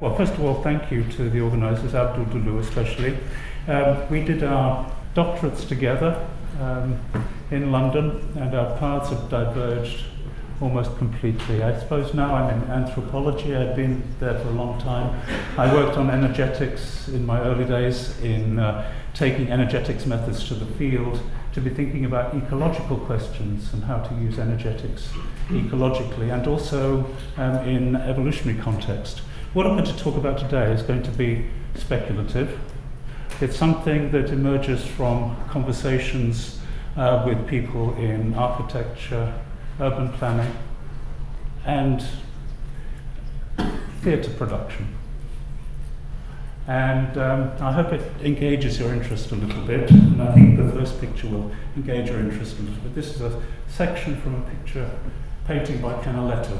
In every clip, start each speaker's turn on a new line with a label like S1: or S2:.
S1: Well, first of all, thank you to the organisers, Abdul Dulloo especially. Um, we did our doctorates together um, in London, and our paths have diverged almost completely. I suppose now I'm in anthropology. I've been there for a long time. I worked on energetics in my early days in uh, taking energetics methods to the field to be thinking about ecological questions and how to use energetics ecologically and also um, in evolutionary context. What I'm going to talk about today is going to be speculative. It's something that emerges from conversations uh, with people in architecture, urban planning, and theatre production. And um, I hope it engages your interest a little bit. And I think the first picture will engage your interest a little bit. This is a section from a picture painting by Canaletto.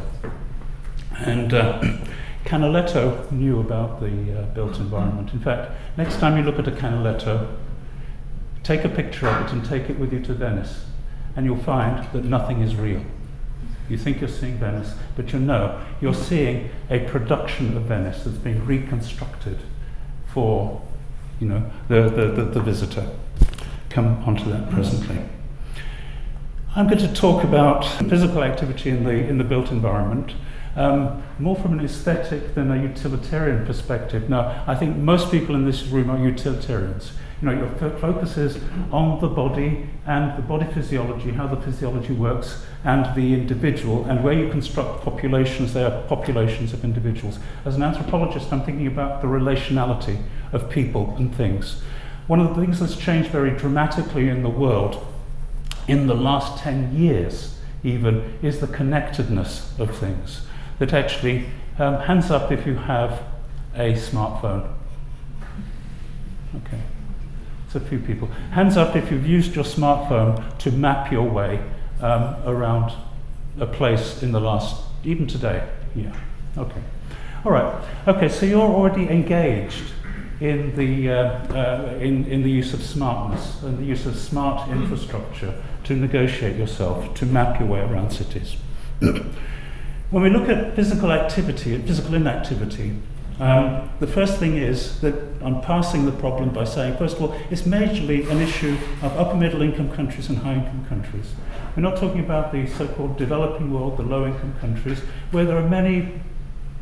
S1: And uh, Canaletto knew about the uh, built environment. In fact, next time you look at a Canaletto, take a picture of it and take it with you to Venice, and you'll find that nothing is real. You think you're seeing Venice, but you know you're seeing a production of Venice that's been reconstructed for you know, the, the, the, the visitor. Come onto that presently. I'm going to talk about physical activity in the, in the built environment um, more from an aesthetic than a utilitarian perspective. Now, I think most people in this room are utilitarians. You know, your focus is on the body and the body physiology, how the physiology works, and the individual, and where you construct populations, they are populations of individuals. As an anthropologist, I'm thinking about the relationality of people and things. One of the things that's changed very dramatically in the world in the last 10 years, even, is the connectedness of things that actually, um, hands up if you have a smartphone. Okay, it's a few people. Hands up if you've used your smartphone to map your way um, around a place in the last, even today. Yeah, okay. All right, okay, so you're already engaged in the, uh, uh, in, in the use of smartness and the use of smart infrastructure to negotiate yourself, to map your way around cities. When we look at physical activity, physical inactivity, um, the first thing is that I'm passing the problem by saying, first of all, it's majorly an issue of upper middle income countries and high income countries. We're not talking about the so called developing world, the low income countries, where there are many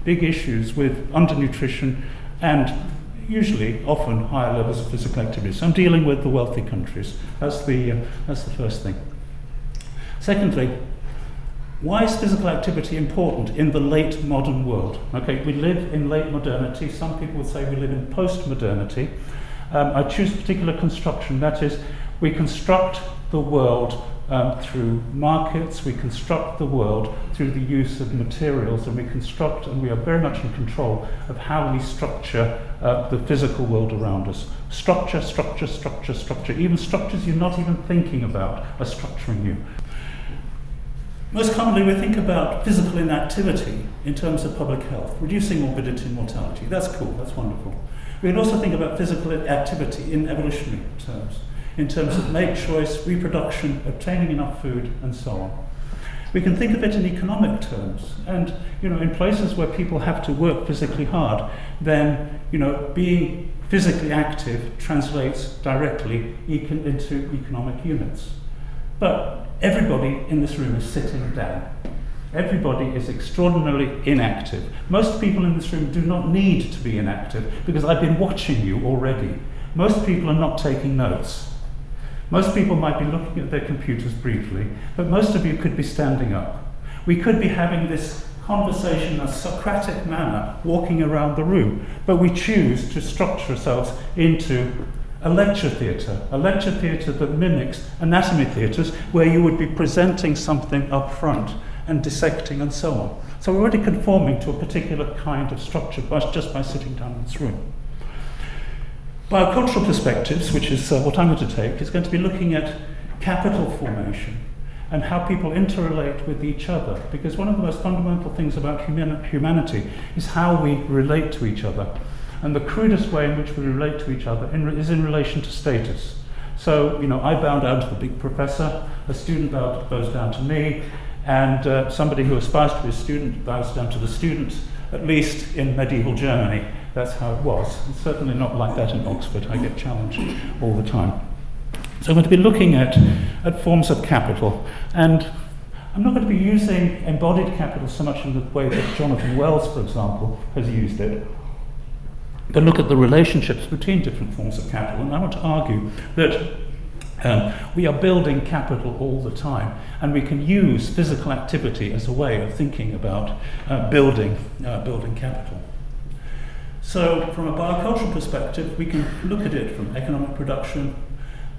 S1: big issues with undernutrition and usually, often, higher levels of physical activity. So I'm dealing with the wealthy countries. That's the, uh, that's the first thing. Secondly, why is physical activity important in the late modern world? Okay, we live in late modernity. Some people would say we live in post modernity. Um, I choose particular construction. That is, we construct the world um, through markets, we construct the world through the use of materials, and we construct and we are very much in control of how we structure uh, the physical world around us. Structure, structure, structure, structure. Even structures you're not even thinking about are structuring you. Most commonly, we think about physical inactivity in terms of public health, reducing morbidity and mortality. That's cool, that's wonderful. We can also think about physical activity in evolutionary terms, in terms of mate choice, reproduction, obtaining enough food, and so on. We can think of it in economic terms, and you know, in places where people have to work physically hard, then you know, being physically active translates directly into economic units. But everybody in this room is sitting down. Everybody is extraordinarily inactive. Most people in this room do not need to be inactive because I've been watching you already. Most people are not taking notes. Most people might be looking at their computers briefly, but most of you could be standing up. We could be having this conversation in a Socratic manner, walking around the room, but we choose to structure ourselves into a lecture theatre, a lecture theatre that mimics anatomy theatres where you would be presenting something up front and dissecting and so on. So we're already conforming to a particular kind of structure just by sitting down in this room. Biocultural perspectives, which is uh, what I'm going to take, is going to be looking at capital formation and how people interrelate with each other. Because one of the most fundamental things about humanity is how we relate to each other. And the crudest way in which we relate to each other in, is in relation to status. So, you know, I bow down to the big professor, a student bows down to me, and uh, somebody who aspires to be a student bows down to the student, at least in medieval Germany, that's how it was. It's certainly not like that in Oxford. I get challenged all the time. So I'm going to be looking at, at forms of capital. And I'm not going to be using embodied capital so much in the way that Jonathan Wells, for example, has used it, but look at the relationships between different forms of capital. And I want to argue that um, we are building capital all the time, and we can use physical activity as a way of thinking about uh, building, uh, building capital. So, from a biocultural perspective, we can look at it from economic production,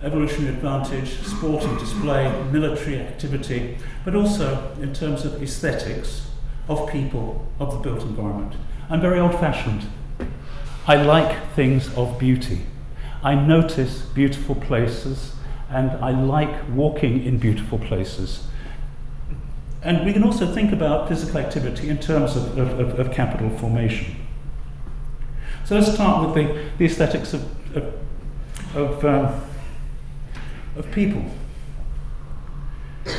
S1: evolutionary advantage, sporting display, military activity, but also in terms of aesthetics of people, of the built environment. I'm very old fashioned. I like things of beauty. I notice beautiful places and I like walking in beautiful places. And we can also think about physical activity in terms of, of, of capital formation. So let's start with the, the aesthetics of, of, of, um, of people.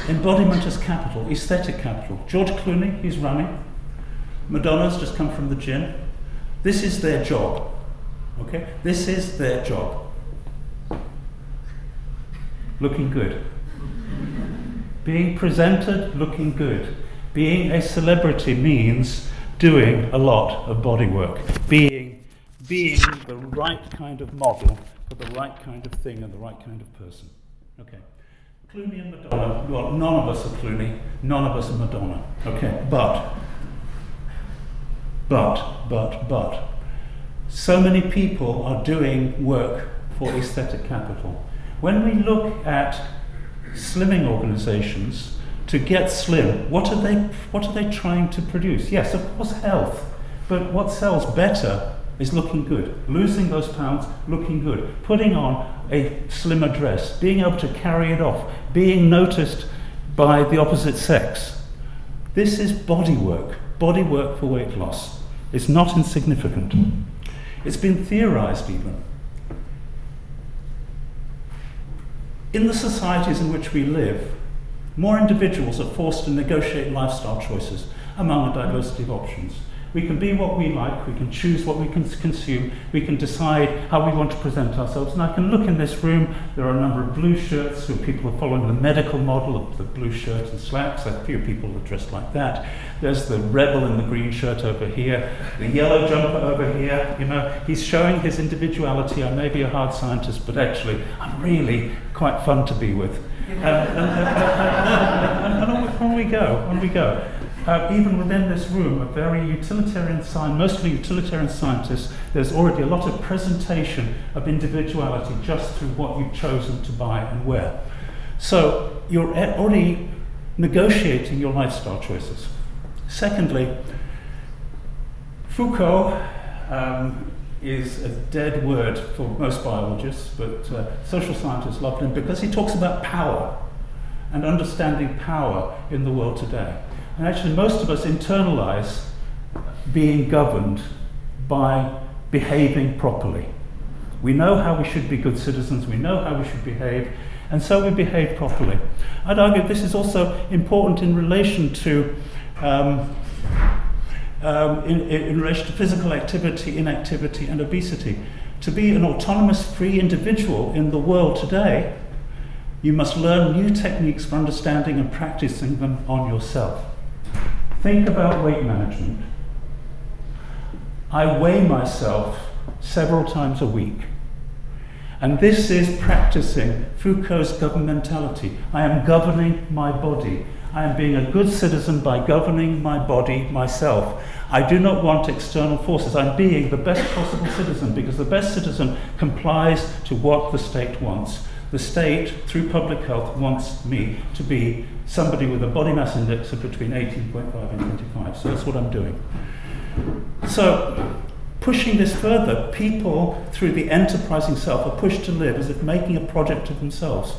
S1: Embodiment as capital, aesthetic capital. George Clooney, he's running. Madonna's just come from the gym. This is their job. Okay? This is their job looking good. Being presented looking good. Being a celebrity means doing a lot of body work. Being, being the right kind of model for the right kind of thing and the right kind of person. Okay. Clooney and Madonna, well, none of us are Clooney, none of us are Madonna. Okay, but, but, but, but, so many people are doing work for aesthetic capital. When we look at slimming organizations to get slim, what are they what are they trying to produce? Yes, of course health. But what sells better is looking good, losing those pounds, looking good, putting on a slimmer dress, being able to carry it off, being noticed by the opposite sex. This is body work, body work for weight loss. It's not insignificant. It's been theorized even In the societies in which we live, more individuals are forced to negotiate lifestyle choices among a diversity of options. We can be what we like, we can choose what we can consume, we can decide how we want to present ourselves. And I can look in this room, there are a number of blue shirts, so people are following the medical model of the blue shirt and slacks. A few people are dressed like that. There's the rebel in the green shirt over here, the yellow jumper over here. You know, he's showing his individuality. I may be a hard scientist, but actually, I'm really quite fun to be with. and, and, and, and on, on we go, on we go uh, even within this room, a very utilitarian science, mostly utilitarian scientists, there's already a lot of presentation of individuality just through what you've chosen to buy and wear. So you're already negotiating your lifestyle choices. Secondly, Foucault um, is a dead word for most biologists, but uh, social scientists love him because he talks about power and understanding power in the world today. And actually, most of us internalize being governed by behaving properly. We know how we should be good citizens, we know how we should behave, and so we behave properly. I'd argue this is also important in relation to. Um, um, in, in relation to physical activity, inactivity, and obesity. To be an autonomous, free individual in the world today, you must learn new techniques for understanding and practicing them on yourself. Think about weight management. I weigh myself several times a week. And this is practicing Foucault's governmentality. I am governing my body. I am being a good citizen by governing my body myself. I do not want external forces. I'm being the best possible citizen because the best citizen complies to what the state wants. The state, through public health, wants me to be somebody with a body mass index of between 18.5 and 25. So that's what I'm doing. So, pushing this further, people, through the enterprising self, are pushed to live as if making a project of themselves.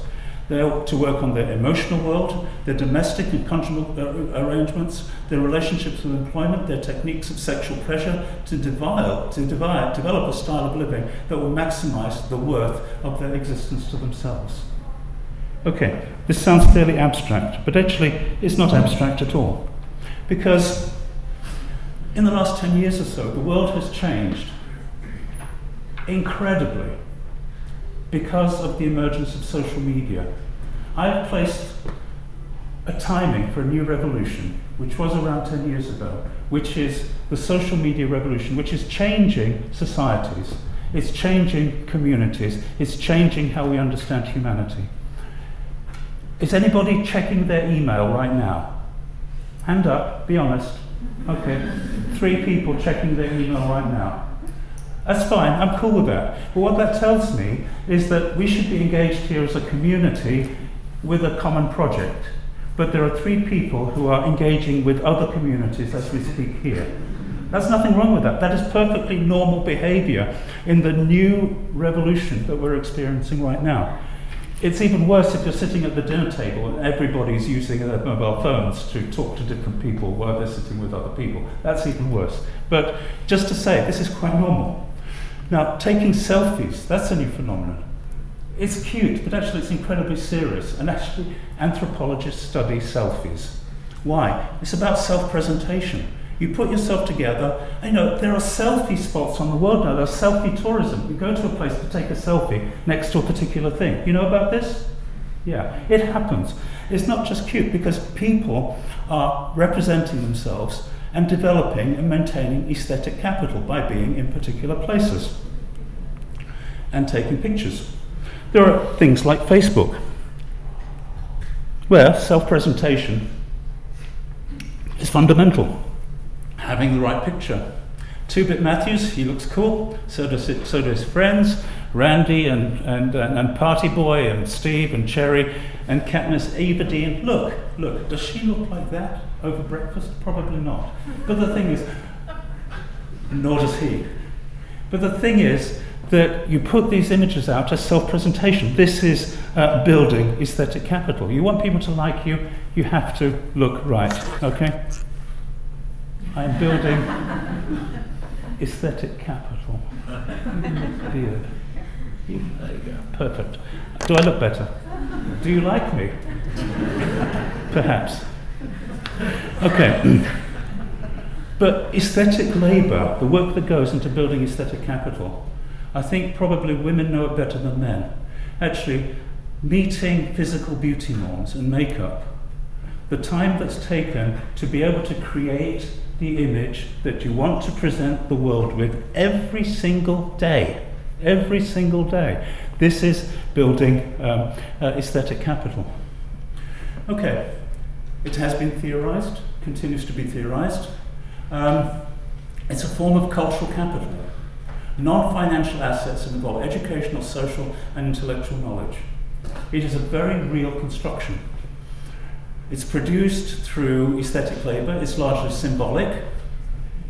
S1: They're to work on their emotional world, their domestic and conjugal uh, arrangements, their relationships with employment, their techniques of sexual pleasure, to, develop, to develop a style of living that will maximize the worth of their existence to themselves. Okay, this sounds fairly abstract, but actually it's not abstract at all. Because in the last 10 years or so, the world has changed incredibly because of the emergence of social media. I have placed a timing for a new revolution, which was around 10 years ago, which is the social media revolution, which is changing societies, it's changing communities, it's changing how we understand humanity. Is anybody checking their email right now? Hand up, be honest. Okay, three people checking their email right now. That's fine, I'm cool with that. But what that tells me is that we should be engaged here as a community with a common project. But there are three people who are engaging with other communities as we speak here. There's nothing wrong with that. That is perfectly normal behavior in the new revolution that we're experiencing right now. It's even worse if you're sitting at the dinner table and everybody's using their mobile phones to talk to different people while they're sitting with other people. That's even worse. But just to say, this is quite normal. Now, taking selfies, that's a new phenomenon. It's cute, but actually it's incredibly serious. And actually, anthropologists study selfies. Why? It's about self presentation. You put yourself together. You know, there are selfie spots on the world now. There's selfie tourism. You go to a place to take a selfie next to a particular thing. You know about this? Yeah, it happens. It's not just cute because people are representing themselves and developing and maintaining aesthetic capital by being in particular places and taking pictures. There are things like Facebook, where self presentation is fundamental having the right picture. Two Bit Matthews, he looks cool, so does, so do his friends, Randy and, and, and, and Party Boy and Steve and Cherry and Katniss Everdeen. Look, look, does she look like that over breakfast? Probably not. But the thing is, nor does he. But the thing is that you put these images out as self presentation. This is uh, building aesthetic capital. You want people to like you, you have to look right, okay? I'm building aesthetic capital. Beard. There you go. Perfect. Do I look better? Do you like me? Perhaps. Okay. but aesthetic labour, the work that goes into building aesthetic capital, I think probably women know it better than men. Actually, meeting physical beauty norms and makeup, the time that's taken to be able to create the image that you want to present the world with every single day. Every single day. This is building um, uh, aesthetic capital. Okay, it has been theorized, continues to be theorized. Um, it's a form of cultural capital. Non financial assets involve educational, social, and intellectual knowledge. It is a very real construction. It's produced through aesthetic labour. It's largely symbolic.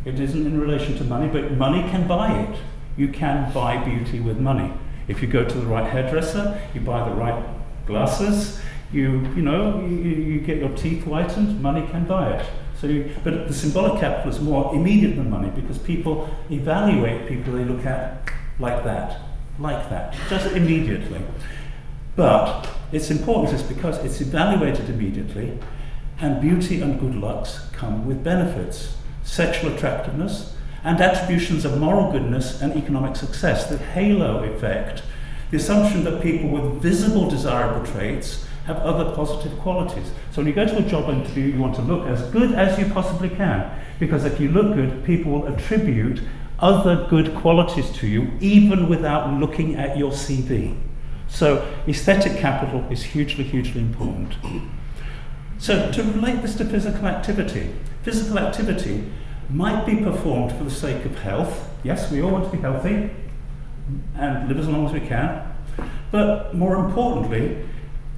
S1: It isn't in relation to money, but money can buy it. You can buy beauty with money. If you go to the right hairdresser, you buy the right glasses, you, you know, you, you get your teeth whitened, money can buy it. So you, but the symbolic capital is more immediate than money because people evaluate people they look at like that, like that, just immediately. But its importance is because it's evaluated immediately, and beauty and good looks come with benefits sexual attractiveness, and attributions of moral goodness and economic success, the halo effect, the assumption that people with visible desirable traits have other positive qualities. So when you go to a job interview, you want to look as good as you possibly can, because if you look good, people will attribute other good qualities to you, even without looking at your CV. So aesthetic capital is hugely, hugely important. So to relate this to physical activity, physical activity might be performed for the sake of health. Yes, we all want to be healthy and live as long as we can. But more importantly,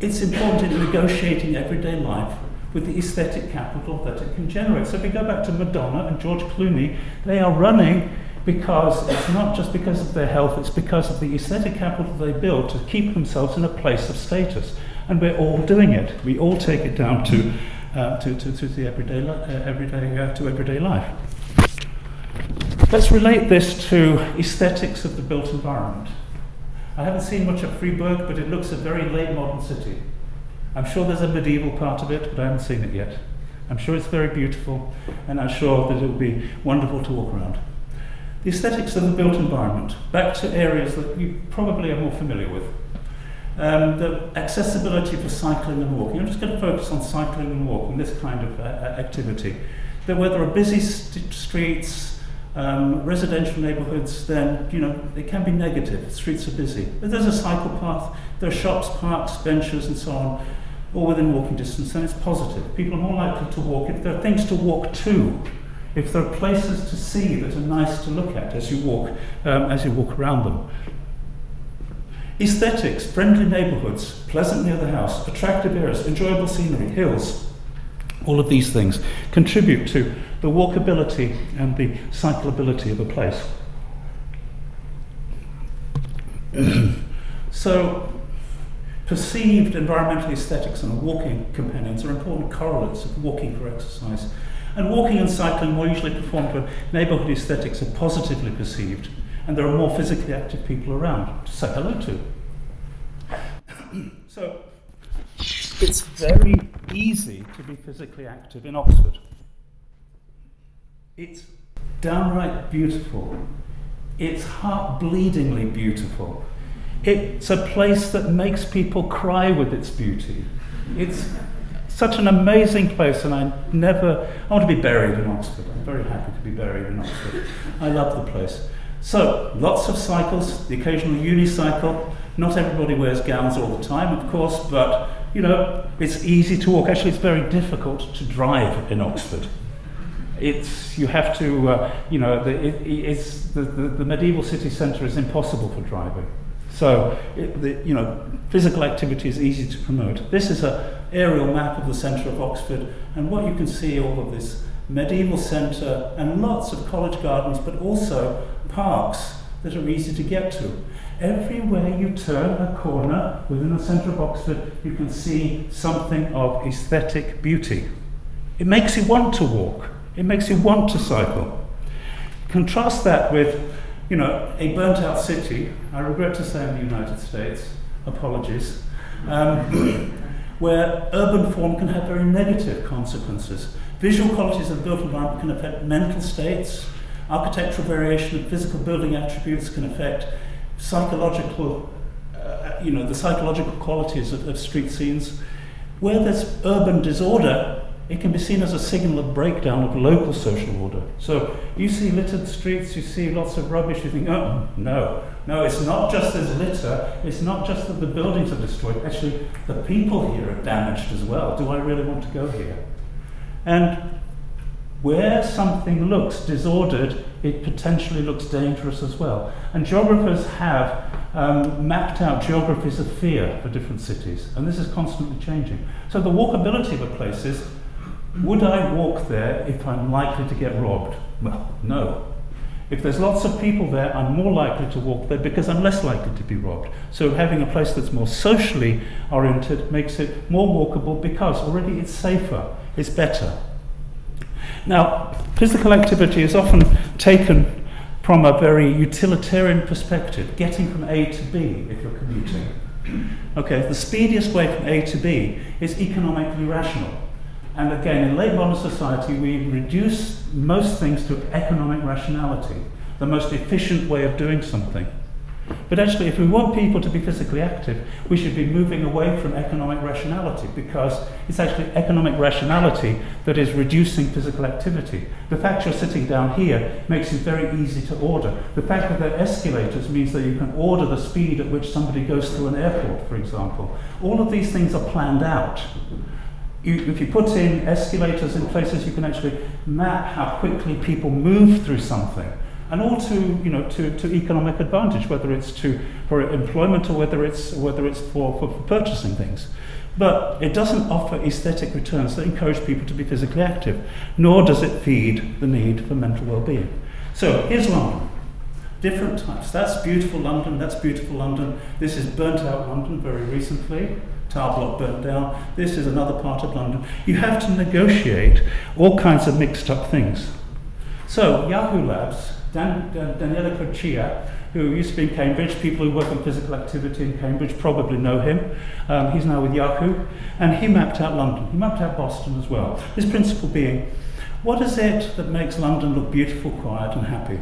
S1: it's important in negotiating everyday life with the aesthetic capital that it can generate. So if we go back to Madonna and George Clooney, they are running because it's not just because of their health, it's because of the aesthetic capital they build to keep themselves in a place of status. And we're all doing it. We all take it down to, uh, to, to, to, the everyday, uh, everyday, uh, to everyday life. Let's relate this to aesthetics of the built environment. I haven't seen much of Freiburg, but it looks a very late modern city. I'm sure there's a medieval part of it, but I haven't seen it yet. I'm sure it's very beautiful, and I'm sure that it will be wonderful to walk around. The aesthetics of the built environment, back to areas that you probably are more familiar with. Um, the accessibility for cycling and walking. I'm just going to focus on cycling and walking, this kind of uh, activity. That where there are busy st- streets, um, residential neighbourhoods, then you know it can be negative. Streets are busy. But there's a cycle path, there are shops, parks, benches, and so on, all within walking distance, then it's positive. People are more likely to walk if there are things to walk to, if there are places to see that are nice to look at as you walk, um, as you walk around them. Aesthetics, friendly neighbourhoods, pleasant near the house, attractive areas, enjoyable scenery, hills, all of these things contribute to the walkability and the cyclability of a place. so, perceived environmental aesthetics and walking companions are important correlates of walking for exercise. And walking and cycling more usually performed when neighbourhood aesthetics are positively perceived and there are more physically active people around to say hello to. so it's very easy to be physically active in Oxford. It's downright beautiful. It's heart bleedingly beautiful. It's a place that makes people cry with its beauty. It's such an amazing place, and I never. I want to be buried in Oxford. I'm very happy to be buried in Oxford. I love the place. So, lots of cycles, the occasional unicycle. Not everybody wears gowns all the time, of course, but you know, it's easy to walk. Actually, it's very difficult to drive in Oxford. It's you have to, uh, you know, the, it, it's the, the, the, medieval city centre is impossible for driving. So, it, the, you know, physical activity is easy to promote. This is an aerial map of the centre of Oxford, and what you can see all of this medieval centre and lots of college gardens, but also parks that are easy to get to. Everywhere you turn a corner within the centre of Oxford, you can see something of aesthetic beauty. It makes you want to walk, it makes you want to cycle. Contrast that with, you know, a burnt out city, I regret to say in the United States, apologies, um, where urban form can have very negative consequences. Visual qualities of the built environment can affect mental states, Architectural variation of physical building attributes can affect psychological, uh, you know, the psychological qualities of, of street scenes. Where there's urban disorder, it can be seen as a signal of breakdown of local social order. So you see littered streets, you see lots of rubbish, you think, oh, no, no, it's not just there's litter, it's not just that the buildings are destroyed, actually, the people here are damaged as well. Do I really want to go here? And where something looks disordered, it potentially looks dangerous as well. And geographers have um, mapped out geographies of fear for different cities, and this is constantly changing. So the walkability of a place is would I walk there if I'm likely to get robbed? Well, no. If there's lots of people there, I'm more likely to walk there because I'm less likely to be robbed. So having a place that's more socially oriented makes it more walkable because already it's safer, it's better. Now, physical activity is often taken from a very utilitarian perspective, getting from A to B if you're commuting. Okay, the speediest way from A to B is economically rational. And again, in late modern society, we reduce most things to economic rationality, the most efficient way of doing something. But actually, if we want people to be physically active, we should be moving away from economic rationality because it's actually economic rationality that is reducing physical activity. The fact you're sitting down here makes it very easy to order. The fact that there are escalators means that you can order the speed at which somebody goes through an airport, for example. All of these things are planned out. You, if you put in escalators in places, you can actually map how quickly people move through something and all to, you know, to, to economic advantage, whether it's to, for employment or whether it's, whether it's for, for, for purchasing things. But it doesn't offer aesthetic returns that encourage people to be physically active, nor does it feed the need for mental well-being. So here's London. Different types. That's beautiful London, that's beautiful London. This is burnt out London very recently. Tower block burnt down. This is another part of London. You have to negotiate all kinds of mixed up things. So Yahoo Labs Dan, Dan, Daniele Quercia, who used to be in Cambridge. People who work on physical activity in Cambridge probably know him. Um, he's now with Yahoo. And he mapped out London. He mapped out Boston as well. His principle being, what is it that makes London look beautiful, quiet, and happy?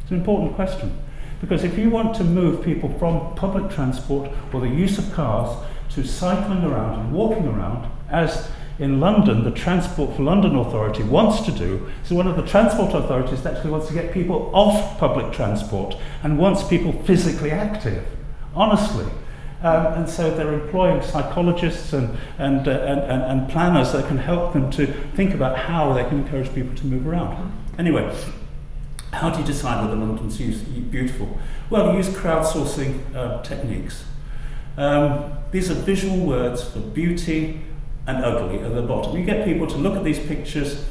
S1: It's an important question. Because if you want to move people from public transport or the use of cars to cycling around and walking around, as in London, the Transport for London Authority wants to do. So, one of the transport authorities actually wants to get people off public transport and wants people physically active, honestly. Um, and so they're employing psychologists and, and, uh, and, and, and planners that can help them to think about how they can encourage people to move around. Anyway, how do you decide whether London's beautiful? Well, you use crowdsourcing uh, techniques. Um, these are visual words for beauty, and ugly at the bottom. You get people to look at these pictures,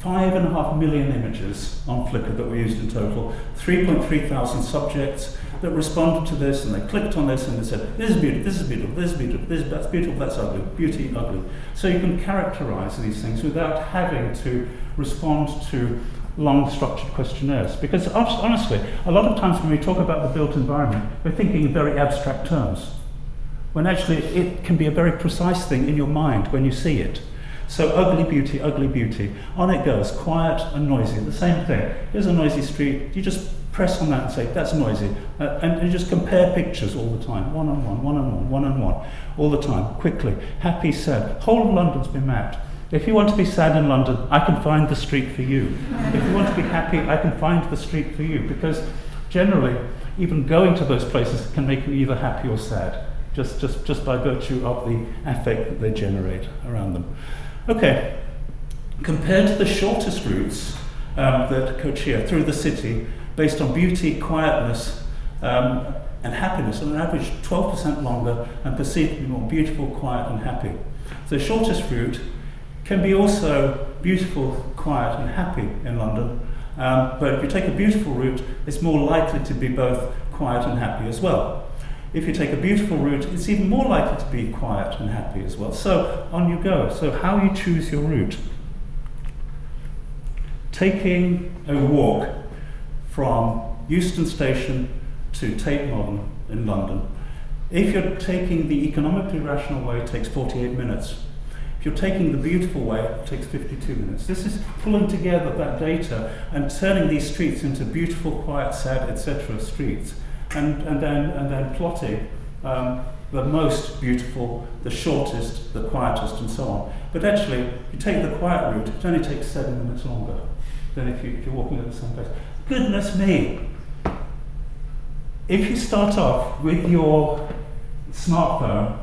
S1: five and a half million images on Flickr that were used in total, 3.3 thousand subjects that responded to this and they clicked on this and they said, this is beautiful, this is beautiful, this is beautiful, this is, that's beautiful, that's ugly, beauty, ugly. So you can characterize these things without having to respond to long structured questionnaires. Because honestly, a lot of times when we talk about the built environment, we're thinking in very abstract terms when actually it can be a very precise thing in your mind when you see it. So ugly beauty, ugly beauty. On it goes, quiet and noisy. The same thing. Here's a noisy street. You just press on that and say, that's noisy. Uh, and you just compare pictures all the time. One on one, one on one, one on one. All the time, quickly. Happy, sad. Whole of London's been mapped. If you want to be sad in London, I can find the street for you. if you want to be happy, I can find the street for you. Because generally, even going to those places can make you either happy or sad just, just, just by virtue of the affect that they generate around them. Okay, compared to the shortest routes um, that Quercia through the city, based on beauty, quietness, um, and happiness, on an average 12% longer and perceived to be more beautiful, quiet, and happy. The shortest route can be also beautiful, quiet, and happy in London. Um, but if you take a beautiful route, it's more likely to be both quiet and happy as well. If you take a beautiful route, it's even more likely to be quiet and happy as well. So on you go. So how you choose your route. Taking a walk from Euston Station to Tate Modern in London. If you're taking the economically rational way, it takes 48 minutes. If you're taking the beautiful way, it takes 52 minutes. This is pulling together that data and turning these streets into beautiful, quiet, sad, etc. streets and, and, then, and then plotting um, the most beautiful, the shortest, the quietest, and so on. But actually, you take the quiet route, it only takes seven minutes longer than if, you, if you're walking at the same pace. Goodness me! If you start off with your smartphone,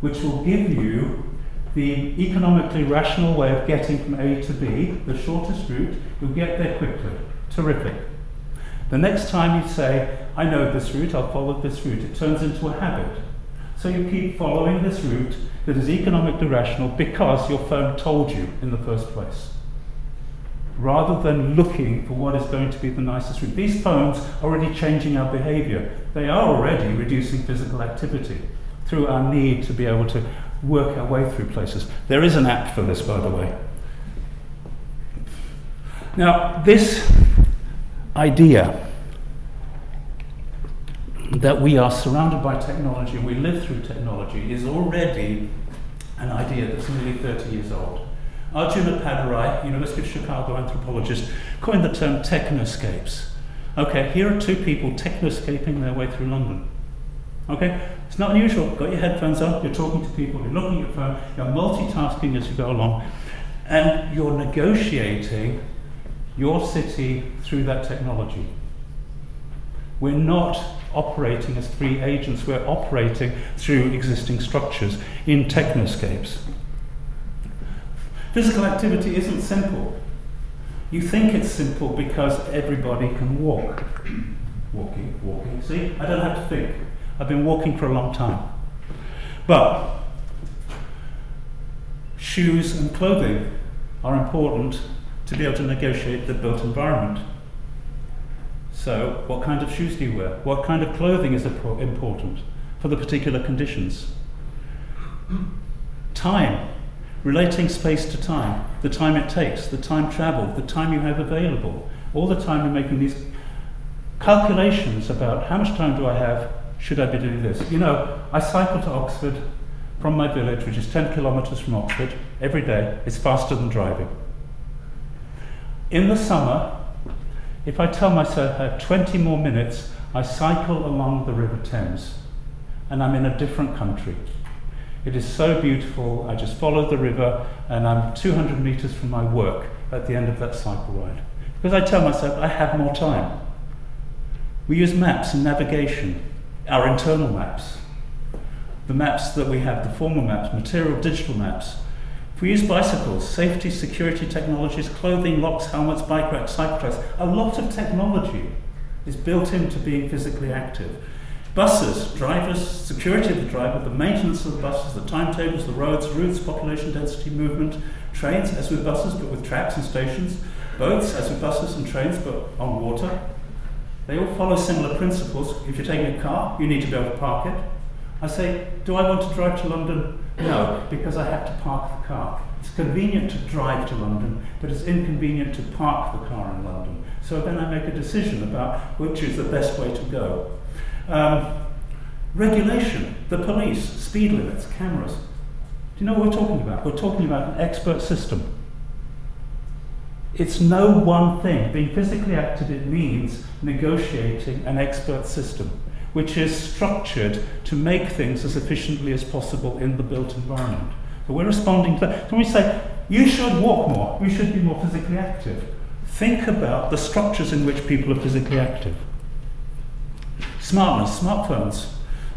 S1: which will give you the economically rational way of getting from A to B, the shortest route, you'll get there quickly. Terrific. The next time you say, I know this route, I'll follow this route, it turns into a habit. So you keep following this route that is economically rational because your phone told you in the first place. Rather than looking for what is going to be the nicest route. These phones are already changing our behavior. They are already reducing physical activity through our need to be able to work our way through places. There is an app for this, by the way. Now, this idea that we are surrounded by technology and we live through technology is already an idea that's nearly 30 years old. Arjun Appadurai, University of Chicago anthropologist, coined the term technoscapes. Okay, here are two people technoscaping their way through London. Okay, it's not unusual. Got your headphones on, you're talking to people, you're looking at your phone, you're multitasking as you go along, and you're negotiating your city through that technology. We're not operating as free agents, we're operating through existing structures in technoscapes. Physical activity isn't simple. You think it's simple because everybody can walk. walking, walking. See, I don't have to think. I've been walking for a long time. But shoes and clothing are important to be able to negotiate the built environment. So, what kind of shoes do you wear? What kind of clothing is important for the particular conditions? Time, relating space to time, the time it takes, the time traveled, the time you have available. All the time you're making these calculations about how much time do I have, should I be doing this? You know, I cycle to Oxford from my village, which is 10 kilometres from Oxford, every day. It's faster than driving. In the summer, if I tell myself I have 20 more minutes, I cycle along the River Thames and I'm in a different country. It is so beautiful. I just follow the river and I'm 200 metres from my work at the end of that cycle ride. Because I tell myself I have more time. We use maps and navigation, our internal maps, the maps that we have, the formal maps, material digital maps, if we use bicycles, safety, security technologies, clothing, locks, helmets, bike racks, cycle tracks, a lot of technology is built into being physically active. Buses, drivers, security of the driver, the maintenance of the buses, the timetables, the roads, routes, population density, movement, trains, as with buses but with tracks and stations, boats, as with buses and trains but on water. They all follow similar principles. If you're taking a car, you need to be able to park it. I say, do I want to drive to London no, because I have to park the car. It's convenient to drive to London, but it's inconvenient to park the car in London. So then I make a decision about which is the best way to go. Um, regulation, the police, speed limits, cameras. Do you know what we're talking about? We're talking about an expert system. It's no one thing. Being physically active, it means negotiating an expert system which is structured to make things as efficiently as possible in the built environment. So we're responding to that. When we say, you should walk more, you should be more physically active, think about the structures in which people are physically active. Smartness, smartphones.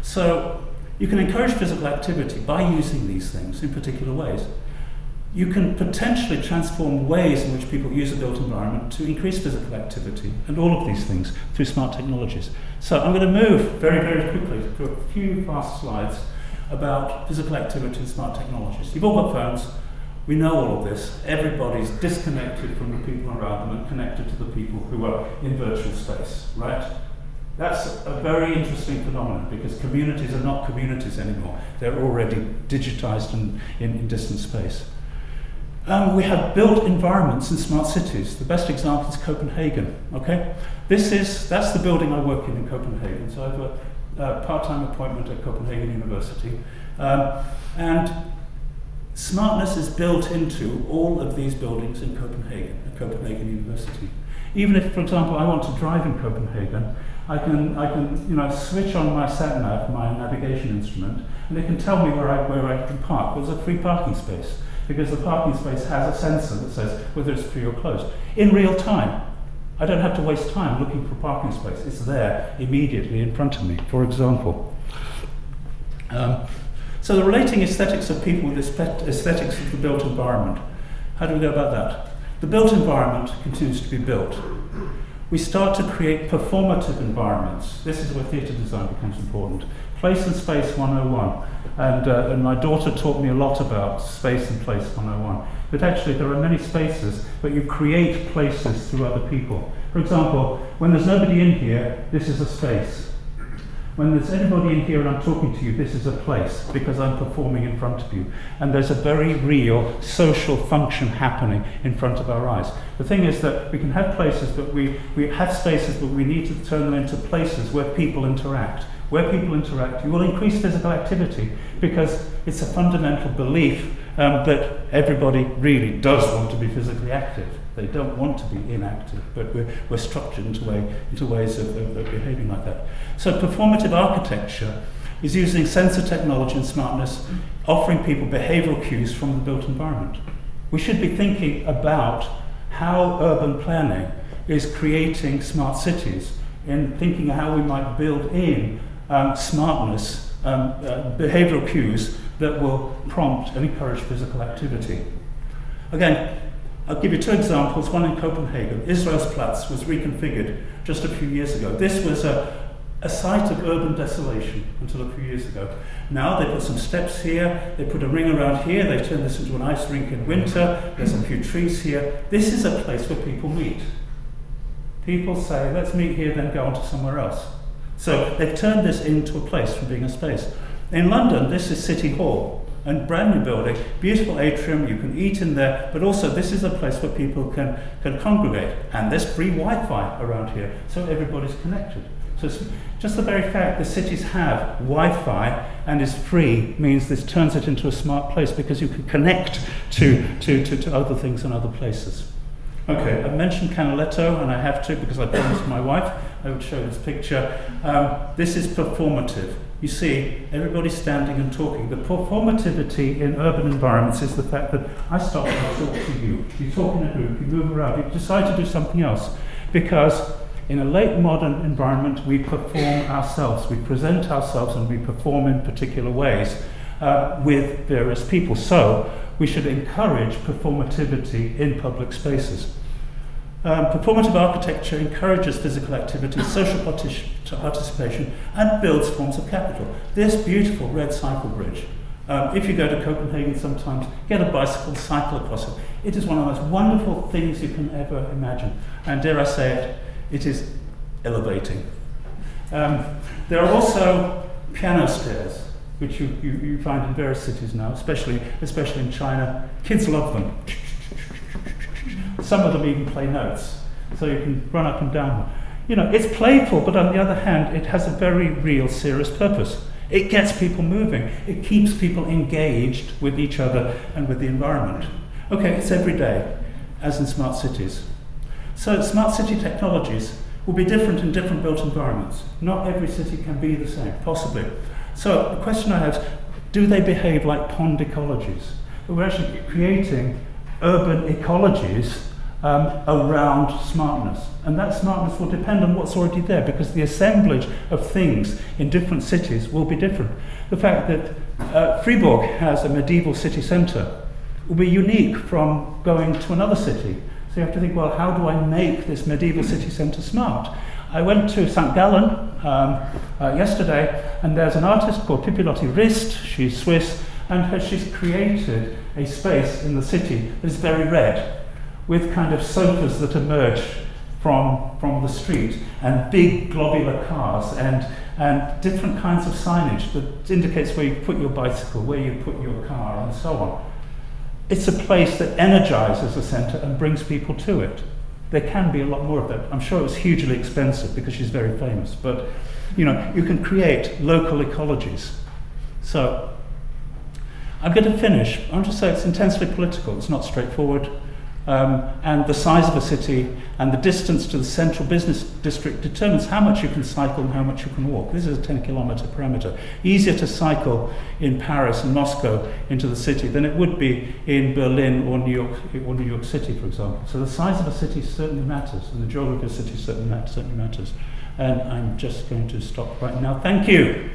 S1: So you can encourage physical activity by using these things in particular ways you can potentially transform ways in which people use the built environment to increase physical activity and all of these things through smart technologies. So I'm going to move very, very quickly through a few fast slides about physical activity and smart technologies. You've all got phones. We know all of this. Everybody's disconnected from the people around them and connected to the people who are in virtual space, right? That's a very interesting phenomenon because communities are not communities anymore. They're already digitized and in, in distant space. Um, we have built environments in smart cities. The best example is Copenhagen. Okay, this is that's the building I work in in Copenhagen. So I have a, part-time appointment at Copenhagen University, um, and smartness is built into all of these buildings in Copenhagen, at Copenhagen University. Even if, for example, I want to drive in Copenhagen, I can, I can you know, switch on my sat nav, my navigation instrument, and it can tell me where I, where I can park. There's a free parking space because the parking space has a sensor that says whether it's free or closed in real time. I don't have to waste time looking for a parking space. It's there immediately in front of me, for example. Um, so the relating aesthetics of people with aesthetics of the built environment. How do we go about that? The built environment continues to be built. We start to create performative environments. This is where theatre design becomes important. Place and Space 101. And, uh, and my daughter taught me a lot about Space and Place 101. But actually, there are many spaces, but you create places through other people. For example, when there's nobody in here, this is a space. When there's anybody in here and I'm talking to you, this is a place because I'm performing in front of you. And there's a very real social function happening in front of our eyes. The thing is that we can have places, but we, we have spaces, but we need to turn them into places where people interact where people interact, you will increase physical activity because it's a fundamental belief um, that everybody really does want to be physically active. They don't want to be inactive, but we're, we're structured into, way, into ways of, of, of behaving like that. So, performative architecture is using sensor technology and smartness, offering people behavioral cues from the built environment. We should be thinking about how urban planning is creating smart cities and thinking how we might build in um, smartness, um, uh, behavioral cues that will prompt and encourage physical activity. Again, I'll give you two examples. One in Copenhagen. Israelsplatz was reconfigured just a few years ago. This was a, a site of urban desolation until a few years ago. Now they put some steps here, they put a ring around here, they turned this into an ice rink in winter, there's a few trees here. This is a place where people meet. People say, let's meet here, then go on to somewhere else. So they've turned this into a place from being a space. In London, this is City Hall. And brand new building, beautiful atrium, you can eat in there, but also this is a place where people can, can congregate. And there's free Wi Fi around here, so everybody's connected. So just the very fact that cities have Wi Fi and is free means this turns it into a smart place because you can connect to, to, to, to other things and other places. Okay, I mentioned Canaletto, and I have to because I promised my wife I would show this picture. Um, this is performative. You see, everybody's standing and talking. The performativity in urban environments is the fact that I stop and I talk to you. You talk in a group, you move around, you decide to do something else. Because in a late modern environment, we perform ourselves, we present ourselves, and we perform in particular ways uh, with various people. So, we should encourage performativity in public spaces. Um, performative architecture encourages physical activity, social partic- participation, and builds forms of capital. This beautiful red cycle bridge, um, if you go to Copenhagen sometimes, get a bicycle, cycle across it. It is one of the most wonderful things you can ever imagine. And dare I say it, it is elevating. Um, there are also piano stairs, which you, you, you find in various cities now, especially, especially in China. Kids love them. Some of them even play notes, so you can run up and down. You know, it's playful, but on the other hand, it has a very real, serious purpose. It gets people moving. It keeps people engaged with each other and with the environment. Okay, it's every day, as in smart cities. So, smart city technologies will be different in different built environments. Not every city can be the same, possibly. So, the question I have is do they behave like pond ecologies? We're actually creating urban ecologies um, around smartness. And that smartness will depend on what's already there because the assemblage of things in different cities will be different. The fact that uh, Fribourg has a medieval city centre will be unique from going to another city. So you have to think, well, how do I make this medieval city centre smart? I went to St. Gallen um, uh, yesterday, and there's an artist called Pipilotti Rist, she's Swiss, and her, she's created a space in the city that is very red, with kind of sofas that emerge from, from the street, and big globular cars, and, and different kinds of signage that indicates where you put your bicycle, where you put your car, and so on. It's a place that energizes the centre and brings people to it. There can be a lot more of that. I'm sure it was hugely expensive because she's very famous, but you know, you can create local ecologies. So I'm going to finish. I want to say it's intensely political, it's not straightforward. Um, and the size of a city and the distance to the central business district determines how much you can cycle and how much you can walk. This is a 10 kilometer parameter. Easier to cycle in Paris and Moscow into the city than it would be in Berlin or New York, or New York City, for example. So the size of a city certainly matters, and the geography of a city certainly, certainly matters. And I'm just going to stop right now. Thank you.